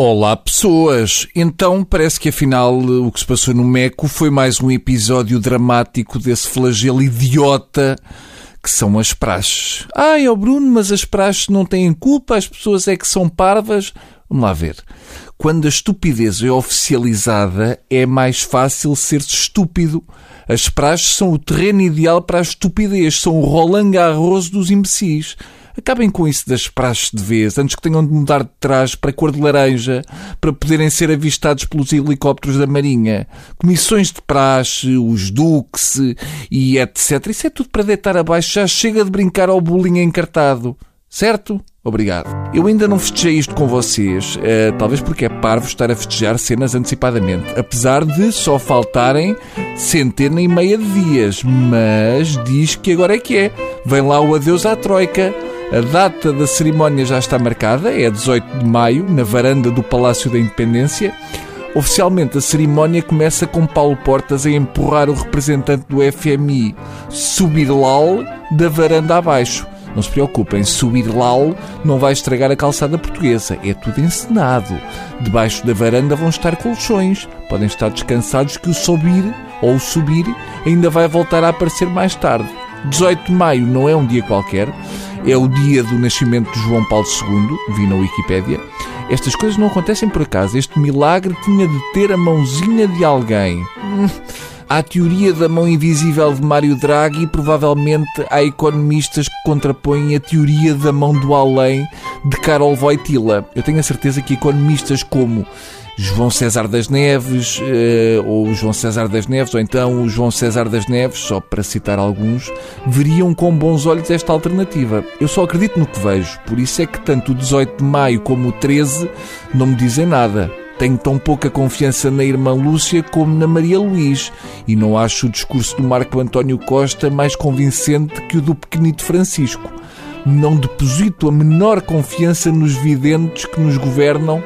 Olá pessoas! Então parece que afinal o que se passou no Meco foi mais um episódio dramático desse flagelo idiota que são as praxes. Ai, ó Bruno, mas as praxes não têm culpa, as pessoas é que são parvas. Vamos lá ver. Quando a estupidez é oficializada, é mais fácil ser-se estúpido. As praxes são o terreno ideal para a estupidez, são o Roland Garros dos imbecis. Acabem com isso das praxes de vez, antes que tenham de mudar de trás para cor de laranja, para poderem ser avistados pelos helicópteros da Marinha. Comissões de praxe, os duques e etc. Isso é tudo para deitar abaixo. Já chega de brincar ao bullying encartado. Certo? Obrigado. Eu ainda não festejei isto com vocês, uh, talvez porque é parvo estar a festejar cenas antecipadamente, apesar de só faltarem centena e meia de dias. Mas diz que agora é que é. Vem lá o adeus à Troika. A data da cerimónia já está marcada, é 18 de maio, na varanda do Palácio da Independência. Oficialmente, a cerimónia começa com Paulo Portas a empurrar o representante do FMI, Subir Lal, da varanda abaixo. Não se preocupem, subir Lal não vai estragar a calçada portuguesa. É tudo encenado. Debaixo da varanda vão estar colchões. Podem estar descansados que o subir ou o subir ainda vai voltar a aparecer mais tarde. 18 de maio não é um dia qualquer é o dia do nascimento de João Paulo II, vi na Wikipédia. Estas coisas não acontecem por acaso. Este milagre tinha de ter a mãozinha de alguém. Há a teoria da mão invisível de Mário Draghi e provavelmente há economistas que contrapõem a teoria da mão do além de Karol Wojtyla. Eu tenho a certeza que economistas como João César das Neves, eh, ou João César das Neves, ou então o João César das Neves, só para citar alguns, veriam com bons olhos esta alternativa. Eu só acredito no que vejo, por isso é que tanto o 18 de maio como o 13 não me dizem nada. Tenho tão pouca confiança na irmã Lúcia como na Maria Luís e não acho o discurso do Marco António Costa mais convincente que o do pequenito Francisco. Não deposito a menor confiança nos videntes que nos governam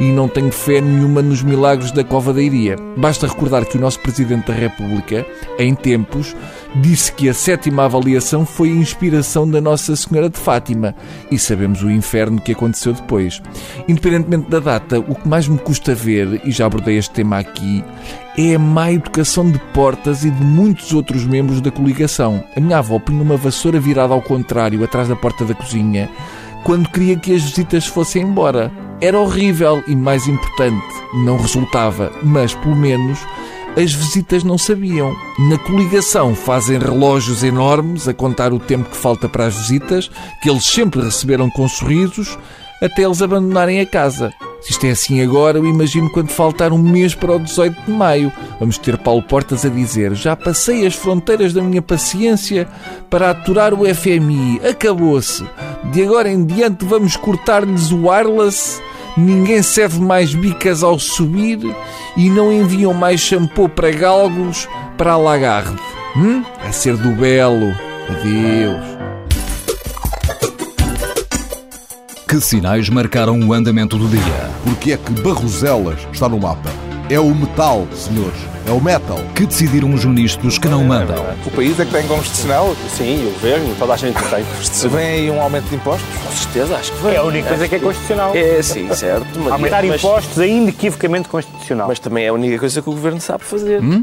e não tenho fé nenhuma nos milagres da Cova da Iria. Basta recordar que o nosso Presidente da República, em tempos, disse que a sétima avaliação foi a inspiração da Nossa Senhora de Fátima e sabemos o inferno que aconteceu depois. Independentemente da data, o que mais me custa ver, e já abordei este tema aqui, é a má educação de Portas e de muitos outros membros da coligação. A minha avó punha uma vassoura virada ao contrário atrás da porta da cozinha quando queria que as visitas fossem embora. Era horrível e, mais importante, não resultava, mas pelo menos as visitas não sabiam. Na coligação fazem relógios enormes a contar o tempo que falta para as visitas, que eles sempre receberam com sorrisos, até eles abandonarem a casa. Se isto é assim agora, eu imagino quando faltar um mês para o 18 de maio. Vamos ter Paulo Portas a dizer: Já passei as fronteiras da minha paciência para aturar o FMI. Acabou-se. De agora em diante vamos cortar-lhes o wireless ninguém serve mais bicas ao subir e não enviam mais shampoo para galgos para a Lagarde. Hum? A ser do belo. Adeus. Que sinais marcaram o andamento do dia? Porque é que Barroselas está no mapa? É o metal, senhores. É o metal. Que decidiram os ministros que não mandam? O país é que tem constitucional? Sim, o governo, toda a gente tem constitucional. Vem aí um aumento de impostos? Com certeza, acho que vem. É a única coisa que é constitucional. É, sim, certo. Aumentar mas, impostos é inequivocamente constitucional. Mas também é a única coisa que o governo sabe fazer. Hum?